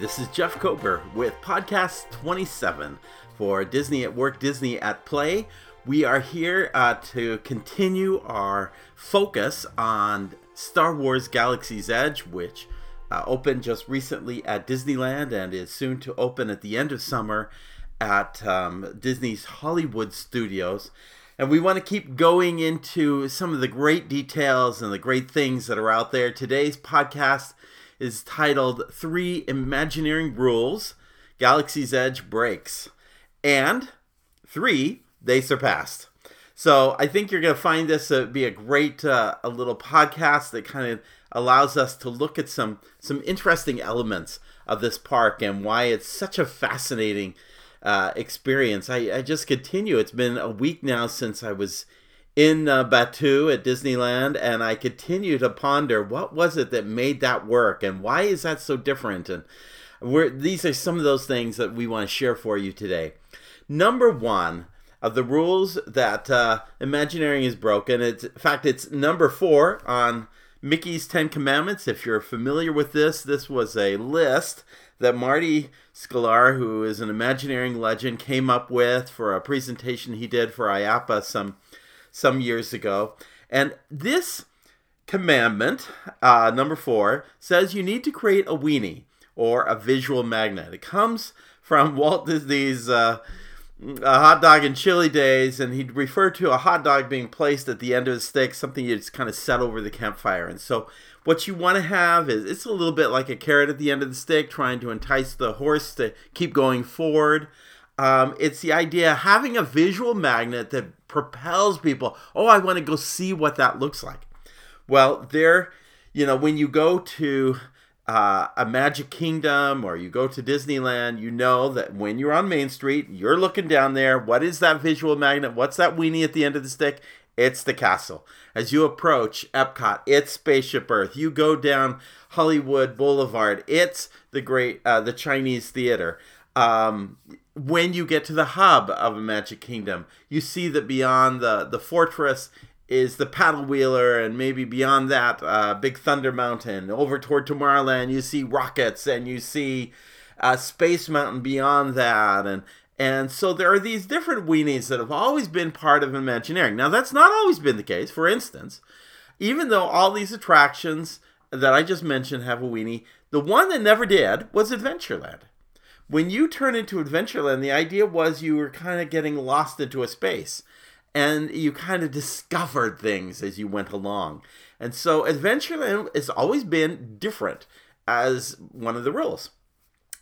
this is Jeff Kober with podcast 27 for Disney at Work, Disney at Play. We are here uh, to continue our focus on Star Wars Galaxy's Edge, which uh, opened just recently at Disneyland and is soon to open at the end of summer at um, Disney's Hollywood Studios. And we want to keep going into some of the great details and the great things that are out there. Today's podcast is titled Three Imagineering Rules Galaxy's Edge Breaks. And three, they surpassed. So I think you're going to find this to be a great uh, a little podcast that kind of allows us to look at some some interesting elements of this park and why it's such a fascinating uh, experience. I, I just continue. It's been a week now since I was in uh, Batuu at Disneyland, and I continue to ponder what was it that made that work, and why is that so different? And we're, these are some of those things that we want to share for you today. Number one of the rules that uh, Imagineering is broken. It's, in fact, it's number four on Mickey's Ten Commandments. If you're familiar with this, this was a list that Marty Sklar, who is an Imagineering legend, came up with for a presentation he did for IAAPA some some years ago. And this commandment, uh, number four, says you need to create a weenie or a visual magnet. It comes from Walt Disney's uh, hot dog and chili days, and he'd refer to a hot dog being placed at the end of the stick, something you just kind of set over the campfire. And so, what you want to have is it's a little bit like a carrot at the end of the stick, trying to entice the horse to keep going forward. Um, it's the idea having a visual magnet that propels people. Oh, I want to go see what that looks like. Well, there, you know, when you go to uh, a Magic Kingdom or you go to Disneyland, you know that when you're on Main Street, you're looking down there. What is that visual magnet? What's that weenie at the end of the stick? It's the castle. As you approach Epcot, it's Spaceship Earth. You go down Hollywood Boulevard, it's the great, uh, the Chinese Theater. Um, when you get to the hub of a Magic Kingdom, you see that beyond the, the fortress is the paddle wheeler, and maybe beyond that, uh, Big Thunder Mountain. Over toward Tomorrowland, you see rockets, and you see uh, Space Mountain beyond that, and and so there are these different weenies that have always been part of Imagineering. Now that's not always been the case. For instance, even though all these attractions that I just mentioned have a weenie, the one that never did was Adventureland when you turn into Adventureland, the idea was you were kind of getting lost into a space and you kind of discovered things as you went along. And so Adventureland has always been different as one of the rules.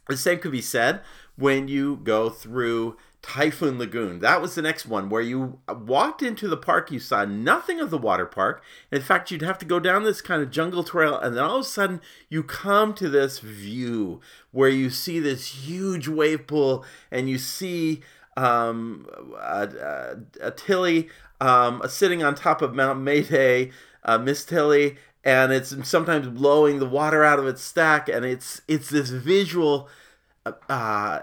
The same could be said when you go through Typhoon Lagoon. That was the next one where you walked into the park, you saw nothing of the water park. In fact, you'd have to go down this kind of jungle trail, and then all of a sudden you come to this view where you see this huge wave pool and you see um, a, a Tilly um, sitting on top of Mount Mayday, uh, Miss Tilly, and it's sometimes blowing the water out of its stack, and it's it's this visual. Uh,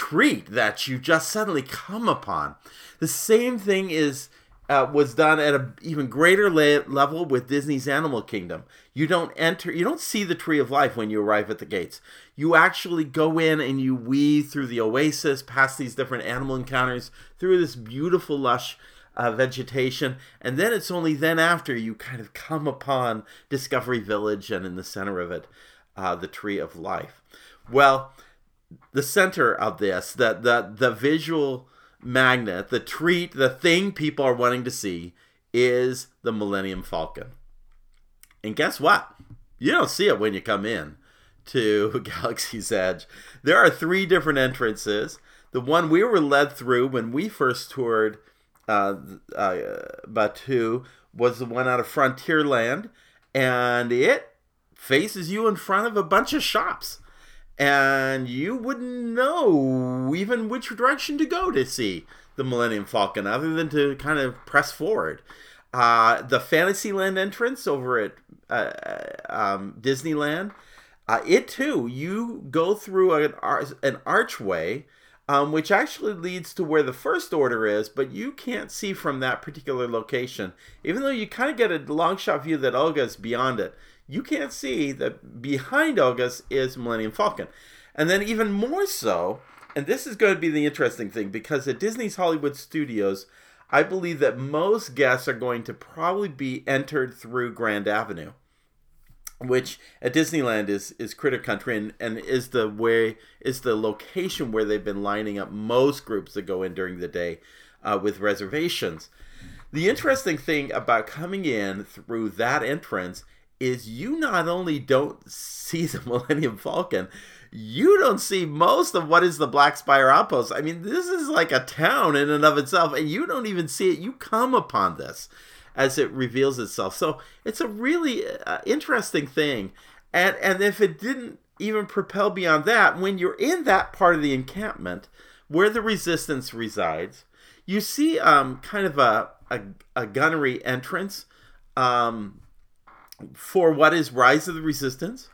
treat that you just suddenly come upon. The same thing is uh, was done at an even greater la- level with Disney's Animal Kingdom. You don't enter, you don't see the Tree of Life when you arrive at the gates. You actually go in and you weave through the oasis, past these different animal encounters, through this beautiful, lush uh, vegetation, and then it's only then after you kind of come upon Discovery Village and in the center of it, uh, the Tree of Life. Well, the center of this, the the the visual magnet, the treat, the thing people are wanting to see is the Millennium Falcon. And guess what? You don't see it when you come in to Galaxy's Edge. There are three different entrances. The one we were led through when we first toured uh, uh, Batuu was the one out of Frontierland, and it faces you in front of a bunch of shops and you wouldn't know even which direction to go to see the Millennium Falcon other than to kind of press forward. Uh, the Fantasyland entrance over at uh, um, Disneyland, uh, it too, you go through an, an archway. Um, which actually leads to where the first order is, but you can't see from that particular location. Even though you kind of get a long shot view that Oga is beyond it, you can't see that behind Oga's is Millennium Falcon. And then even more so, and this is going to be the interesting thing because at Disney's Hollywood Studios, I believe that most guests are going to probably be entered through Grand Avenue, which at Disneyland is is Critter Country and, and is the way is the location where they've been lining up most groups that go in during the day uh, with reservations. The interesting thing about coming in through that entrance is you not only don't see the Millennium Falcon, you don't see most of what is the Black Spire Outpost. I mean, this is like a town in and of itself, and you don't even see it. You come upon this as it reveals itself. So it's a really uh, interesting thing. And and if it didn't even propel beyond that, when you're in that part of the encampment where the resistance resides, you see um, kind of a, a, a gunnery entrance um, for what is Rise of the Resistance.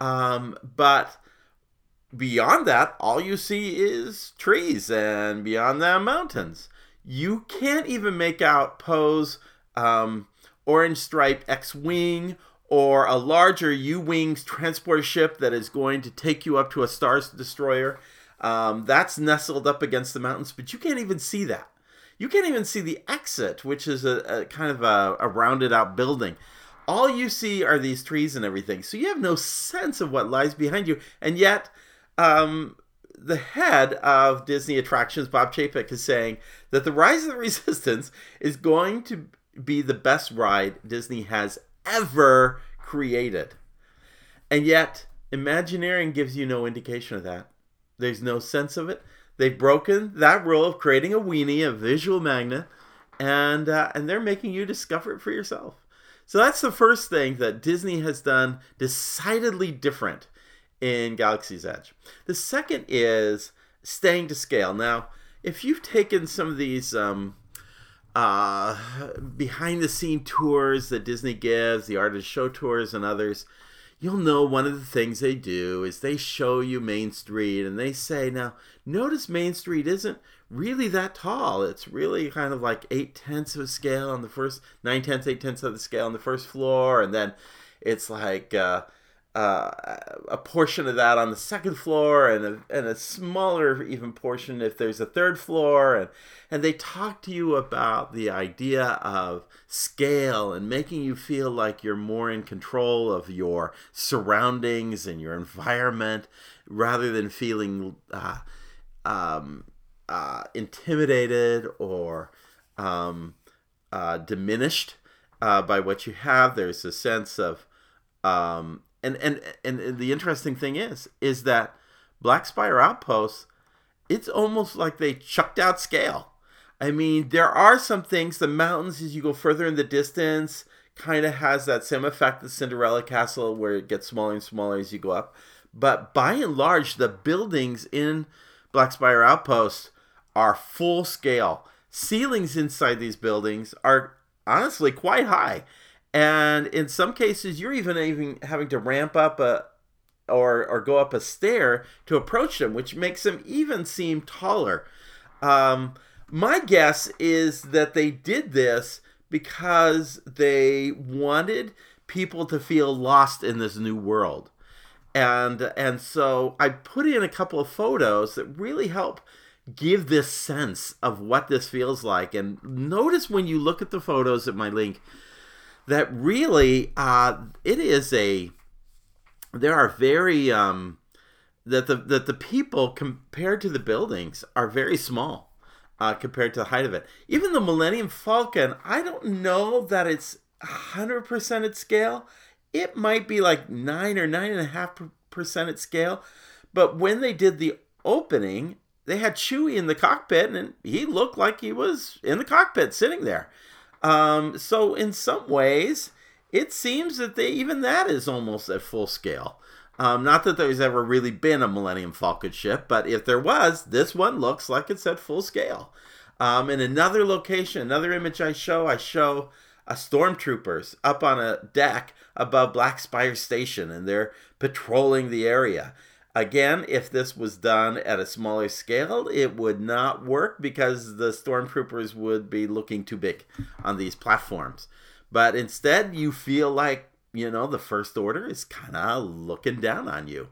Um, but beyond that, all you see is trees, and beyond that, mountains. You can't even make out Poe's um, orange stripe X Wing or a larger U Wings transport ship that is going to take you up to a Star Destroyer. Um, that's nestled up against the mountains, but you can't even see that. You can't even see the exit, which is a, a kind of a, a rounded out building all you see are these trees and everything. So you have no sense of what lies behind you. And yet, um, the head of Disney Attractions, Bob Chapek, is saying that the Rise of the Resistance is going to be the best ride Disney has ever created. And yet, Imagineering gives you no indication of that. There's no sense of it. They've broken that rule of creating a weenie, a visual magnet, and uh, and they're making you discover it for yourself. So that's the first thing that Disney has done decidedly different in Galaxy's Edge. The second is staying to scale. Now, if you've taken some of these um, uh, behind the scene tours that Disney gives, the artist show tours, and others, you'll know one of the things they do is they show you Main Street and they say, now, notice Main Street isn't really that tall. It's really kind of like eight tenths of a scale on the first, nine tenths, eight tenths of the scale on the first floor, and then it's like uh, uh, a portion of that on the second floor and a, and a smaller even portion if there's a third floor and and they talk to you about the idea of scale and making you feel like you're more in control of your surroundings and your environment rather than feeling uh, um, uh, intimidated or um, uh, diminished uh, by what you have there's a sense of um, and and and the interesting thing is is that Black Spire Outpost, it's almost like they chucked out scale. I mean, there are some things. The mountains, as you go further in the distance, kind of has that same effect as Cinderella Castle, where it gets smaller and smaller as you go up. But by and large, the buildings in Black Spire Outpost are full scale. Ceilings inside these buildings are honestly quite high and in some cases you're even even having to ramp up a or or go up a stair to approach them, which makes them even seem taller. Um, my guess is that they did this because they wanted people to feel lost in this new world. And and so I put in a couple of photos that really help give this sense of what this feels like. And notice when you look at the photos at my link, that really uh, it is a there are very um, that the that the people compared to the buildings are very small uh, compared to the height of it. Even the Millennium Falcon, I don't know that it's hundred percent at scale. It might be like nine or nine and a half percent at scale. But when they did the opening, they had Chewie in the cockpit, and he looked like he was in the cockpit sitting there. Um, so in some ways, it seems that they even that is almost at full scale. Um, not that there's ever really been a Millennium Falcon ship, but if there was, this one looks like it's at full scale. Um, in another location, another image I show, I show a stormtroopers up on a deck above Black Spire Station, and they're patrolling the area. Again, if this was done at a smaller scale, it would not work because the stormtroopers would be looking too big on these platforms. But instead, you feel like you know, the First Order is kind of looking down on you.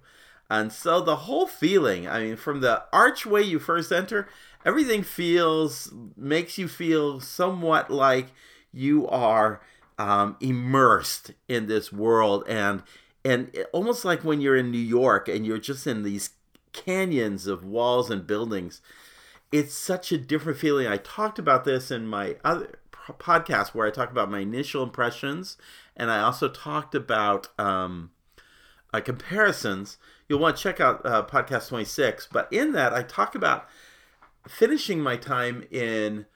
And so the whole feeling, I mean, from the archway you first enter, everything feels, makes you feel somewhat like you are um, immersed in this world and and almost like when you're in New York and you're just in these canyons of walls and buildings it's such a different feeling. I talked about this in my other podcast where i talked about my initial impressions and i also talked about um, uh, comparisons. You'll want to check out uh, podcast 26 but in that i talk about finishing my time in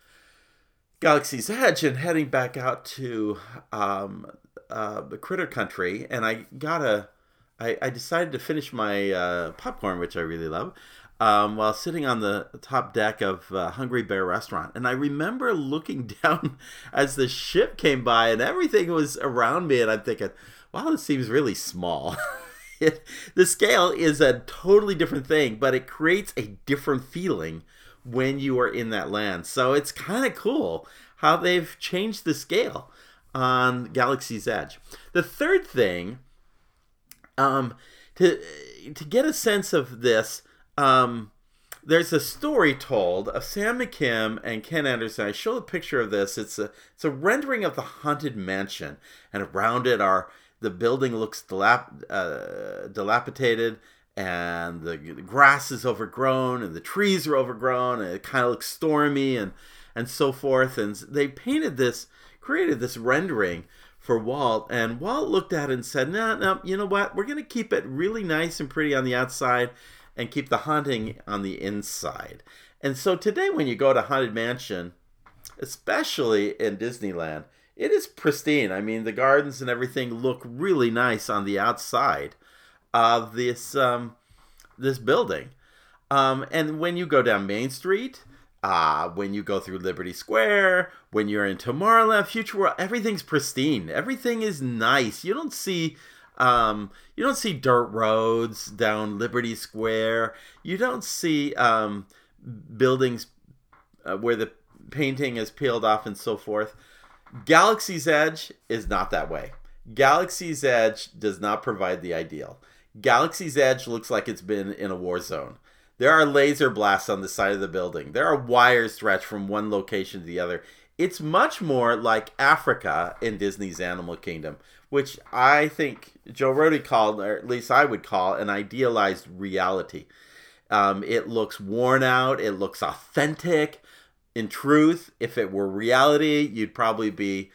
Galaxy's Edge and heading back out to um, uh, the Critter Country, and I got a. I, I decided to finish my uh, popcorn, which I really love, um, while sitting on the top deck of uh, Hungry Bear Restaurant. And I remember looking down as the ship came by, and everything was around me, and I'm thinking, "Wow, this seems really small." the scale is a totally different thing, but it creates a different feeling when you are in that land. So it's kind of cool how they've changed the scale on Galaxy's Edge. The third thing, um, to to get a sense of this, um, there's a story told of Sam McKim and Ken Anderson. I show a picture of this. It's a it's a rendering of the haunted mansion, and around it are the building looks dilap, uh, dilapidated and the, the grass is overgrown and the trees are overgrown and it kind of looks stormy and and so forth and they painted this created this rendering for Walt and Walt looked at it and said no nah, no you know what? We're to keep it really nice and pretty on the outside and keep the haunting on the inside. And so today when you go to haunted mansion especially in Disneyland it is pristine. I mean the gardens and everything look really nice on the outside of this um, this building. Um, and when you go down Main Street, uh, when you go through Liberty Square, when you're in Tomorrowland, Future World, everything's pristine. Everything is nice. You don't see um, you don't see dirt roads down Liberty Square. You don't see um, buildings uh, where the painting is peeled off and so forth. Galaxy's Edge is not that way. Galaxy's Edge does not provide the ideal. Galaxy's Edge looks like it's been in a war zone. There are laser blasts on the side of the building. There are wires stretched from one location to the other. It's much more like Africa in Disney's Animal Kingdom, which I think Joe Rohde called, or at least I would call, an idealized reality. Um, it looks worn out. It looks authentic. In truth, if it were reality, you'd probably be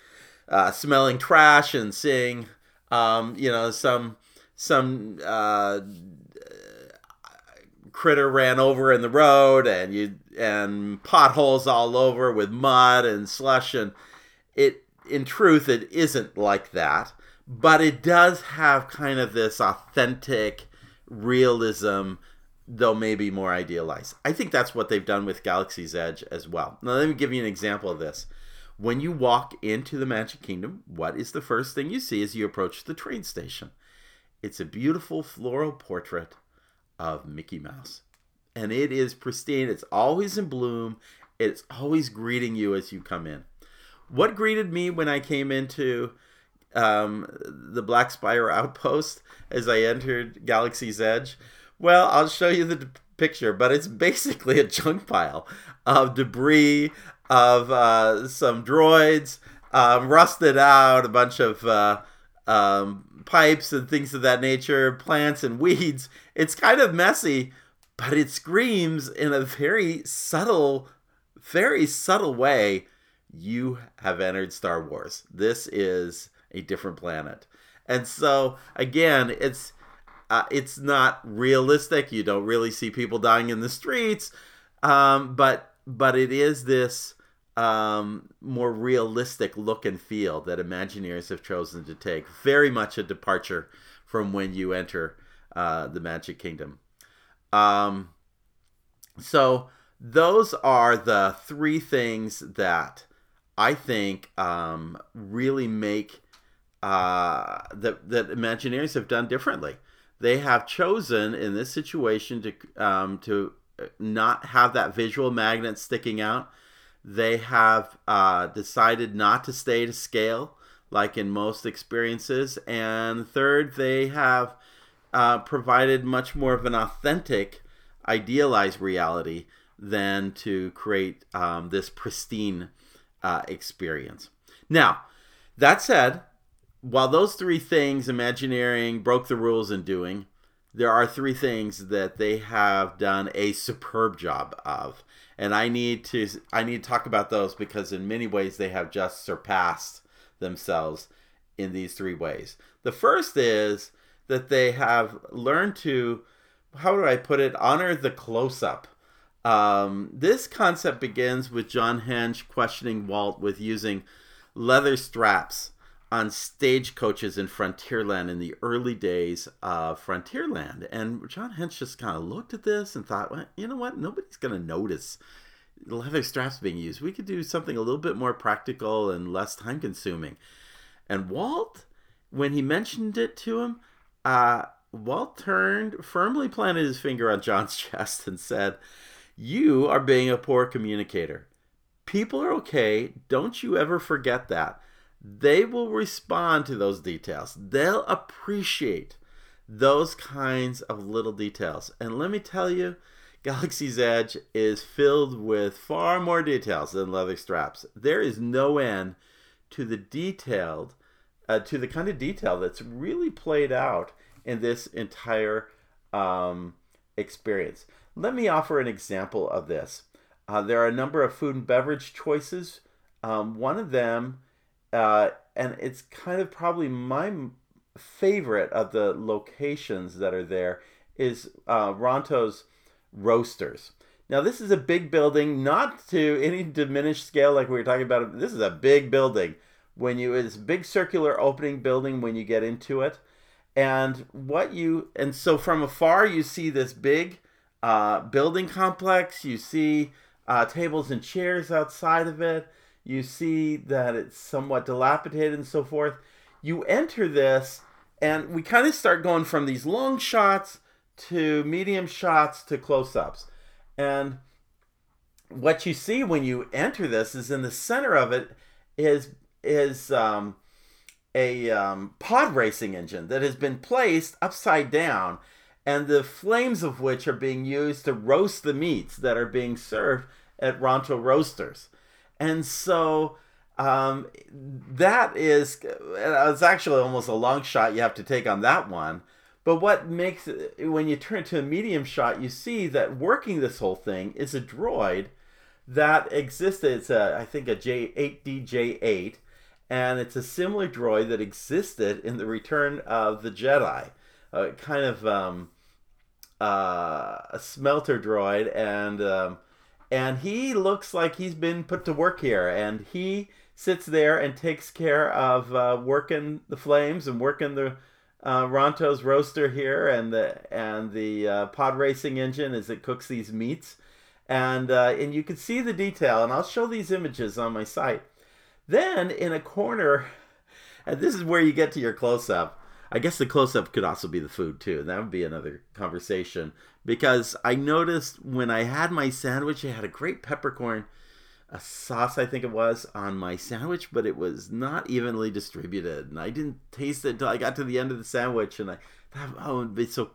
uh, smelling trash and seeing, um, you know, some some uh, critter ran over in the road and you and potholes all over with mud and slush and it in truth it isn't like that. But it does have kind of this authentic realism though maybe more idealized. I think that's what they've done with galaxy's edge as well. Now let me give you an example of this. When you walk into the magic kingdom what is the first thing you see as you approach the train station? It's a beautiful floral portrait of Mickey Mouse. And it is pristine. It's always in bloom. It's always greeting you as you come in. What greeted me when I came into um, the Black Spire outpost as I entered Galaxy's Edge? Well, I'll show you the picture, but it's basically a junk pile of debris, of uh, some droids, um, rusted out, a bunch of uh, um, pipes and things of that nature, plants and weeds. It's kind of messy, but it screams in a very subtle, very subtle way you have entered Star Wars. This is a different planet. And so again, it's uh, it's not realistic. You don't really see people dying in the streets, um, but but it is this um, more realistic look and feel that Imagineers have chosen to take. Very much a departure from when you enter uh, the Magic Kingdom. Um, so those are the three things that I think um, really make uh, that that Imagineers have done differently. They have chosen in this situation to um, to not have that visual magnet sticking out they have uh, decided not to stay to scale like in most experiences. And third, they have uh, provided much more of an authentic, idealized reality than to create um, this pristine uh, experience. Now, that said, while those three things, Imagineering, broke the rules in doing, there are three things that they have done a superb job of and i need to i need to talk about those because in many ways they have just surpassed themselves in these three ways. The first is that they have learned to how do i put it honor the close-up. Um, this concept begins with john hench questioning walt with using leather straps on stagecoaches in Frontierland in the early days of Frontierland. And John Hench just kind of looked at this and thought, well, you know what? Nobody's going to notice leather straps being used. We could do something a little bit more practical and less time consuming. And Walt, when he mentioned it to him, uh, Walt turned, firmly planted his finger on John's chest and said, You are being a poor communicator. People are okay. Don't you ever forget that they will respond to those details. They'll appreciate those kinds of little details. And let me tell you, Galaxy's Edge is filled with far more details than leather straps. There is no end to the detailed, uh, to the kind of detail that's really played out in this entire um, experience. Let me offer an example of this. Uh, there are a number of food and beverage choices. Um, one of them uh, and it's kind of probably my favorite of the locations that are there is uh, Ronto's Roasters. Now, this is a big building, not to any diminished scale like we were talking about. This is a big building. When you it's a big circular opening building when you get into it, and what you and so from afar you see this big uh, building complex. You see uh, tables and chairs outside of it you see that it's somewhat dilapidated and so forth. You enter this, and we kind of start going from these long shots to medium shots to close ups. And what you see when you enter this is in the center of it is is um, a um, pod racing engine that has been placed upside down, and the flames of which are being used to roast the meats that are being served at Ronto Roasters. And so um, that is, it's actually almost a long shot you have to take on that one. But what makes it, when you turn it to a medium shot, you see that working this whole thing is a droid that existed. It's a, I think, a J8DJ8, and it's a similar droid that existed in the Return of the Jedi, uh, kind of um, uh, a smelter droid, and um, and he looks like he's been put to work here and he sits there and takes care of uh, working the flames and working the uh, Ronto's roaster here and the and the uh, pod racing engine as it cooks these meats. And uh, and you can see the detail and I'll show these images on my site. Then in a corner and this is where you get to your close up I guess the close up could also be the food too. That would be another conversation. Because I noticed when I had my sandwich, I had a great peppercorn a sauce, I think it was, on my sandwich, but it was not evenly distributed, and I didn't taste it until I got to the end of the sandwich, and I thought, oh, be so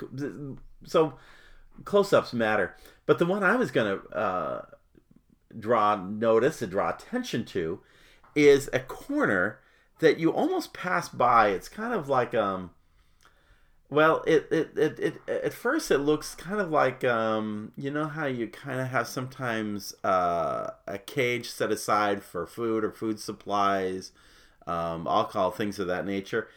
so close-ups matter. But the one I was gonna uh, draw notice and draw attention to is a corner that you almost pass by. It's kind of like um well, it, it, it, it at first it looks kind of like um, you know how you kind of have sometimes uh, a cage set aside for food or food supplies, um, alcohol, things of that nature.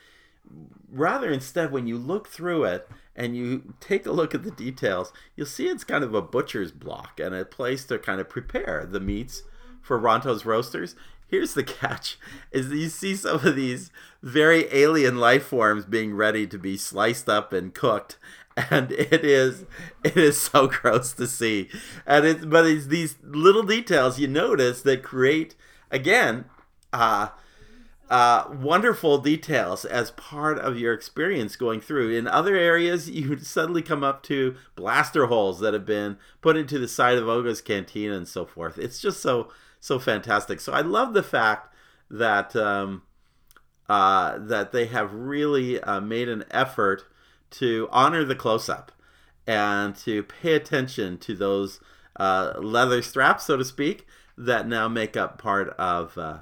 Rather, instead, when you look through it and you take a look at the details, you'll see it's kind of a butcher's block and a place to kind of prepare the meats for Ronto's roasters here's the catch is you see some of these very alien life forms being ready to be sliced up and cooked and it is it is so gross to see and it's but it's these little details you notice that create again uh uh, wonderful details as part of your experience going through. In other areas, you suddenly come up to blaster holes that have been put into the side of Oga's cantina and so forth. It's just so so fantastic. So I love the fact that um, uh, that they have really uh, made an effort to honor the close up and to pay attention to those uh, leather straps, so to speak, that now make up part of uh,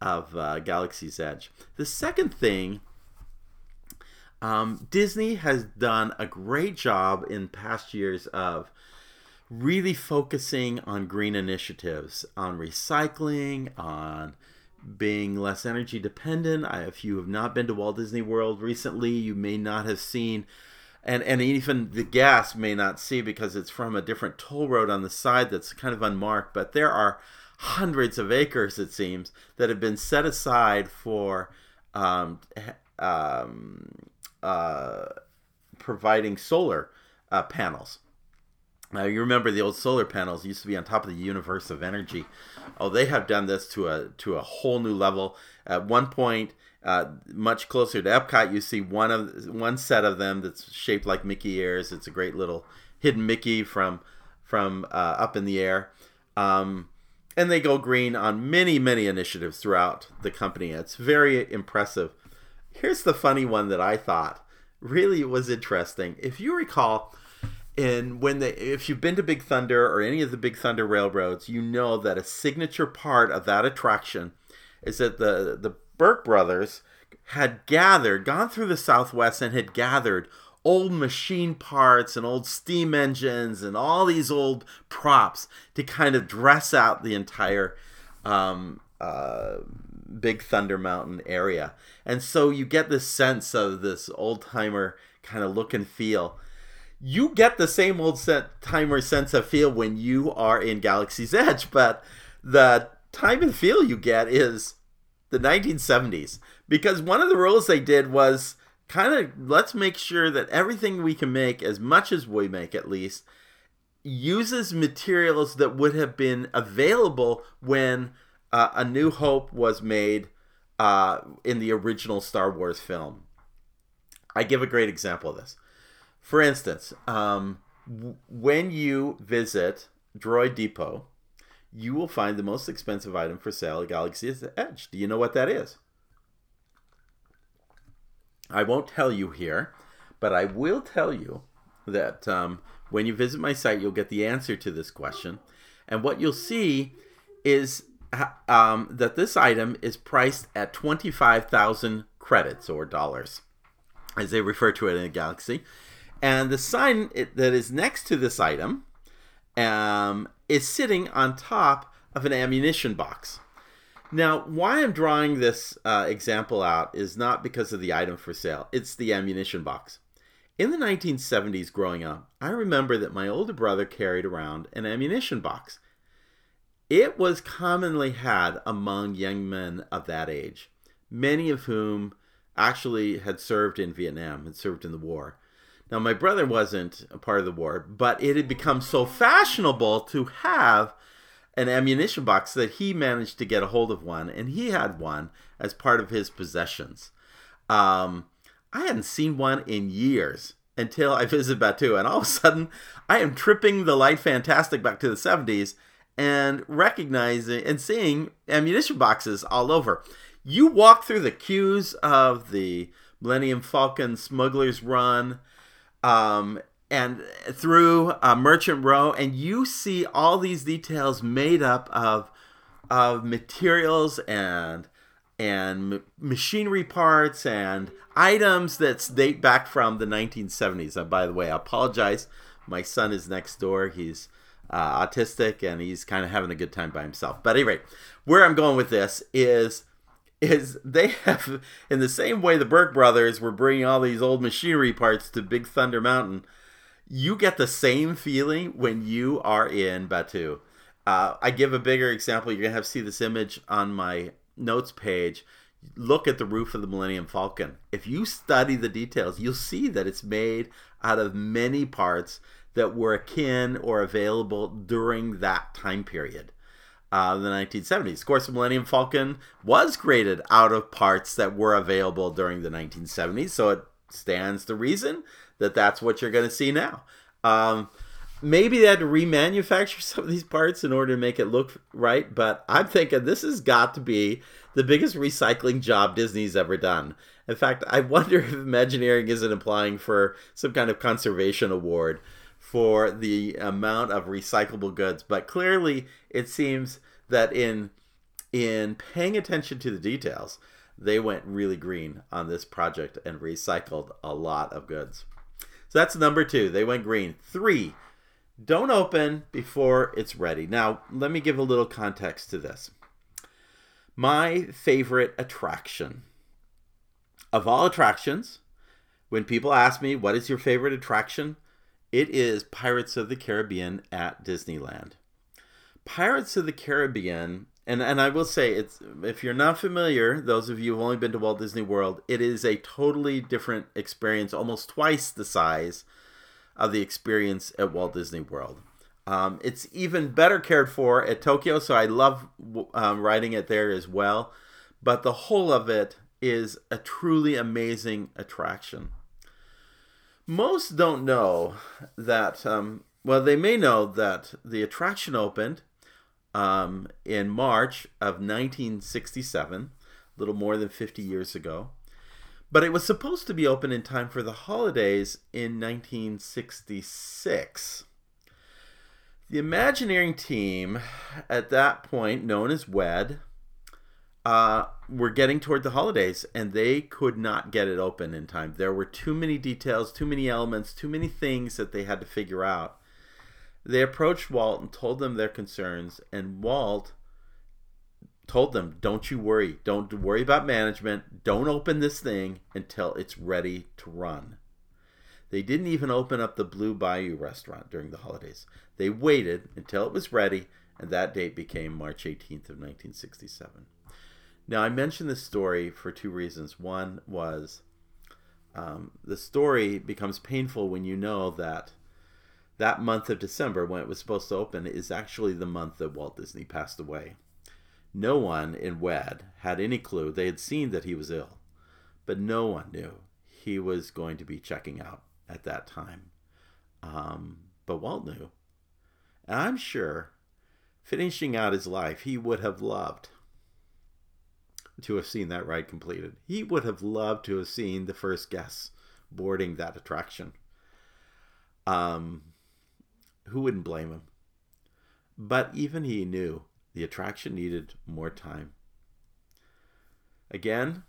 of uh, Galaxy's Edge. The second thing, um, Disney has done a great job in past years of really focusing on green initiatives, on recycling, on being less energy dependent. I, if you have not been to Walt Disney World recently, you may not have seen, and, and even the gas may not see because it's from a different toll road on the side that's kind of unmarked. But there are hundreds of acres, it seems, that have been set aside for um, um, uh, providing solar uh, panels. Now you remember the old solar panels used to be on top of the universe of energy. Oh, they have done this to a to a whole new level. At one point, uh, much closer to Epcot, you see one of one set of them that's shaped like Mickey ears. It's a great little hidden Mickey from from uh, up in the air. Um, and they go green on many many initiatives throughout the company. It's very impressive. Here's the funny one that I thought really was interesting. If you recall and when they if you've been to big thunder or any of the big thunder railroads you know that a signature part of that attraction is that the the burke brothers had gathered gone through the southwest and had gathered old machine parts and old steam engines and all these old props to kind of dress out the entire um, uh, big thunder mountain area. And so you get this sense of this old timer kind of look and feel you get the same old set timer sense of feel when you are in Galaxy's Edge, but the time and feel you get is the 1970s. Because one of the rules they did was kind of let's make sure that everything we can make, as much as we make at least, uses materials that would have been available when uh, A New Hope was made uh, in the original Star Wars film. I give a great example of this. For instance, um, w- when you visit Droid Depot, you will find the most expensive item for sale at Galaxy's Edge. Do you know what that is? I won't tell you here, but I will tell you that um, when you visit my site, you'll get the answer to this question. And what you'll see is um, that this item is priced at 25,000 credits or dollars, as they refer to it in the Galaxy. And the sign that is next to this item um, is sitting on top of an ammunition box. Now, why I'm drawing this uh, example out is not because of the item for sale, it's the ammunition box. In the 1970s, growing up, I remember that my older brother carried around an ammunition box. It was commonly had among young men of that age, many of whom actually had served in Vietnam, had served in the war. Now, my brother wasn't a part of the war, but it had become so fashionable to have an ammunition box that he managed to get a hold of one, and he had one as part of his possessions. Um, I hadn't seen one in years until I visited Batuu, and all of a sudden, I am tripping the light fantastic back to the 70s and recognizing and seeing ammunition boxes all over. You walk through the queues of the Millennium Falcon Smuggler's Run um, and through uh, Merchant Row, and you see all these details made up of of materials and and machinery parts and items that date back from the 1970s. And by the way, I apologize. My son is next door. He's uh, autistic and he's kind of having a good time by himself. But anyway, where I'm going with this is is they have in the same way the Burke brothers were bringing all these old machinery parts to Big Thunder Mountain. You get the same feeling when you are in Batuu. Uh, I give a bigger example. You're gonna have to see this image on my notes page. Look at the roof of the Millennium Falcon. If you study the details, you'll see that it's made out of many parts that were akin or available during that time period uh, the 1970s. Of course, the Millennium Falcon was created out of parts that were available during the 1970s, so it stands to reason that that's what you're going to see now. Um, maybe they had to remanufacture some of these parts in order to make it look right, but I'm thinking this has got to be the biggest recycling job Disney's ever done. In fact, I wonder if Imagineering isn't applying for some kind of conservation award for the amount of recyclable goods, but clearly it seems that in in paying attention to the details, they went really green on this project and recycled a lot of goods. So that's number 2. They went green. 3 don't open before it's ready. Now, let me give a little context to this. My favorite attraction of all attractions, when people ask me, what is your favorite attraction? It is Pirates of the Caribbean at Disneyland. Pirates of the Caribbean, and, and I will say, it's if you're not familiar, those of you who've only been to Walt Disney World, it is a totally different experience, almost twice the size of the experience at Walt Disney World. Um, it's even better cared for at Tokyo, so I love um, riding it there as well. But the whole of it is a truly amazing attraction. Most don't know that, um, well, they may know that the attraction opened um, in March of 1967, a little more than 50 years ago. But it was supposed to be open in time for the holidays in 1966. The Imagineering team, at that point known as WED, uh, were getting toward the holidays and they could not get it open in time. There were too many details, too many elements, too many things that they had to figure out. They approached Walt and told them their concerns, and Walt told them, don't you worry. Don't worry about management. Don't open this thing until it's ready to run. They didn't even open up the Blue Bayou restaurant during the holidays. They waited until it was ready, and that date became March 18th of 1967. Now, I mention this story for two reasons. One was um, the story becomes painful when you know that that month of December, when it was supposed to open, is actually the month that Walt Disney passed away. No one in WED had any clue. They had seen that he was ill, but no one knew he was going to be checking out at that time. Um, but Walt knew. And I'm sure, finishing out his life, he would have loved to have seen that ride completed. He would have loved to have seen the first guests boarding that attraction. Um, who wouldn't blame him? But even he knew the attraction needed more time. Again,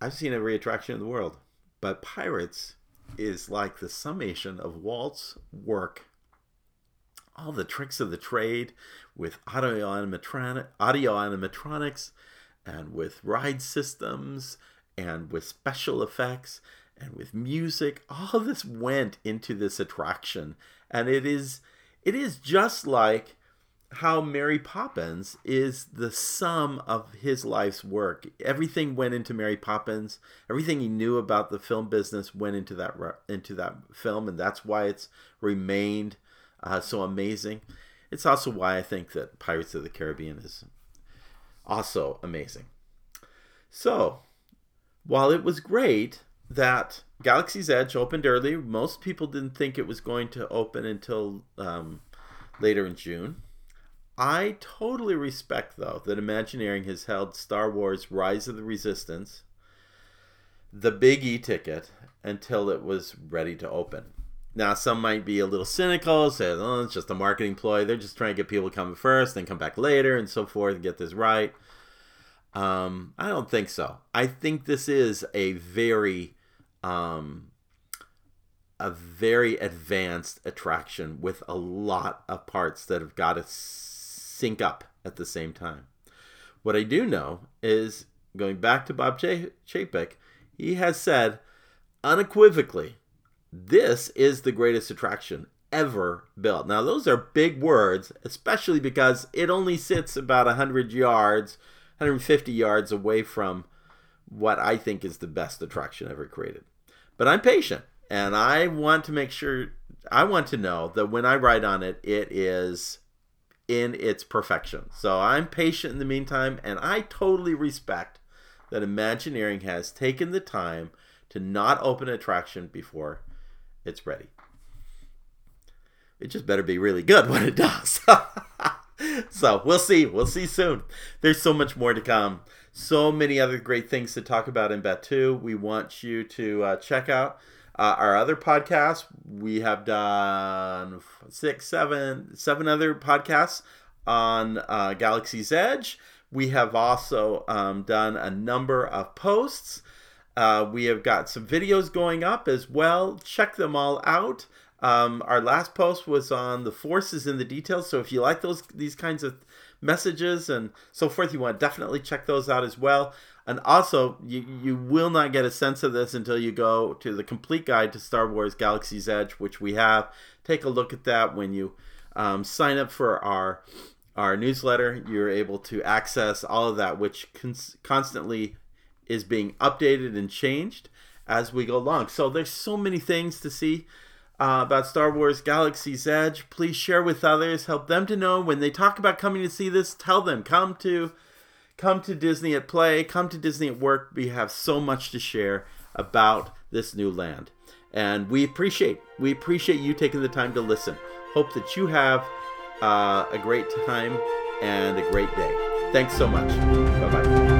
I've seen every attraction in the world, but Pirates is like the summation of Walt's work. All the tricks of the trade with audio animatronic, audio animatronics and with ride systems and with special effects and with music all this went into this attraction and it is it is just like how Mary Poppins is the sum of his life's work. Everything went into Mary Poppins. Everything he knew about the film business went into that into that film, and that's why it's remained uh, so amazing. It's also why I think that Pirates of the Caribbean is also amazing. So, while it was great that Galaxy's Edge opened early, most people didn't think it was going to open until um, later in June. I totally respect, though, that Imagineering has held Star Wars Rise of the Resistance, the big E ticket, until it was ready to open. Now, some might be a little cynical, say, oh, it's just a marketing ploy. They're just trying to get people to come first, then come back later, and so forth, and get this right. Um, I don't think so. I think this is a very, um, a very advanced attraction with a lot of parts that have got to sync up at the same time. What I do know is going back to Bob Chapek, he has said unequivocally, this is the greatest attraction ever built. Now, those are big words, especially because it only sits about 100 yards, 150 yards away from what I think is the best attraction ever created. But I'm patient and I want to make sure, I want to know that when I ride on it, it is in its perfection. So I'm patient in the meantime, and I totally respect that Imagineering has taken the time to not open attraction before it's ready. it just better be really good when it does. so we'll see. We'll see soon. There's so much more to come. So many other great things to talk about in Batuu. We want you to uh, check out uh, our other podcasts. We have done six, seven, seven other podcasts on uh, Galaxy's Edge. We have also um, done a number of posts. Uh, we have got some videos going up as well. Check them all out. Um, our last post was on the forces in the details. So if you like those these kinds of messages and so forth, you want to definitely check those out as well. And also, you, you will not get a sense of this until you go to the complete guide to Star Wars Galaxy's Edge, which we have. Take a look at that when you um, sign up for our our newsletter. You're able to access all of that, which cons- constantly is being updated and changed as we go along. So there's so many things to see uh, about Star Wars Galaxy's Edge. Please share with others, help them to know when they talk about coming to see this. Tell them come to come to Disney at Play, come to Disney at Work. We have so much to share about this new land, and we appreciate we appreciate you taking the time to listen. Hope that you have uh, a great time and a great day. Thanks so much. Bye bye.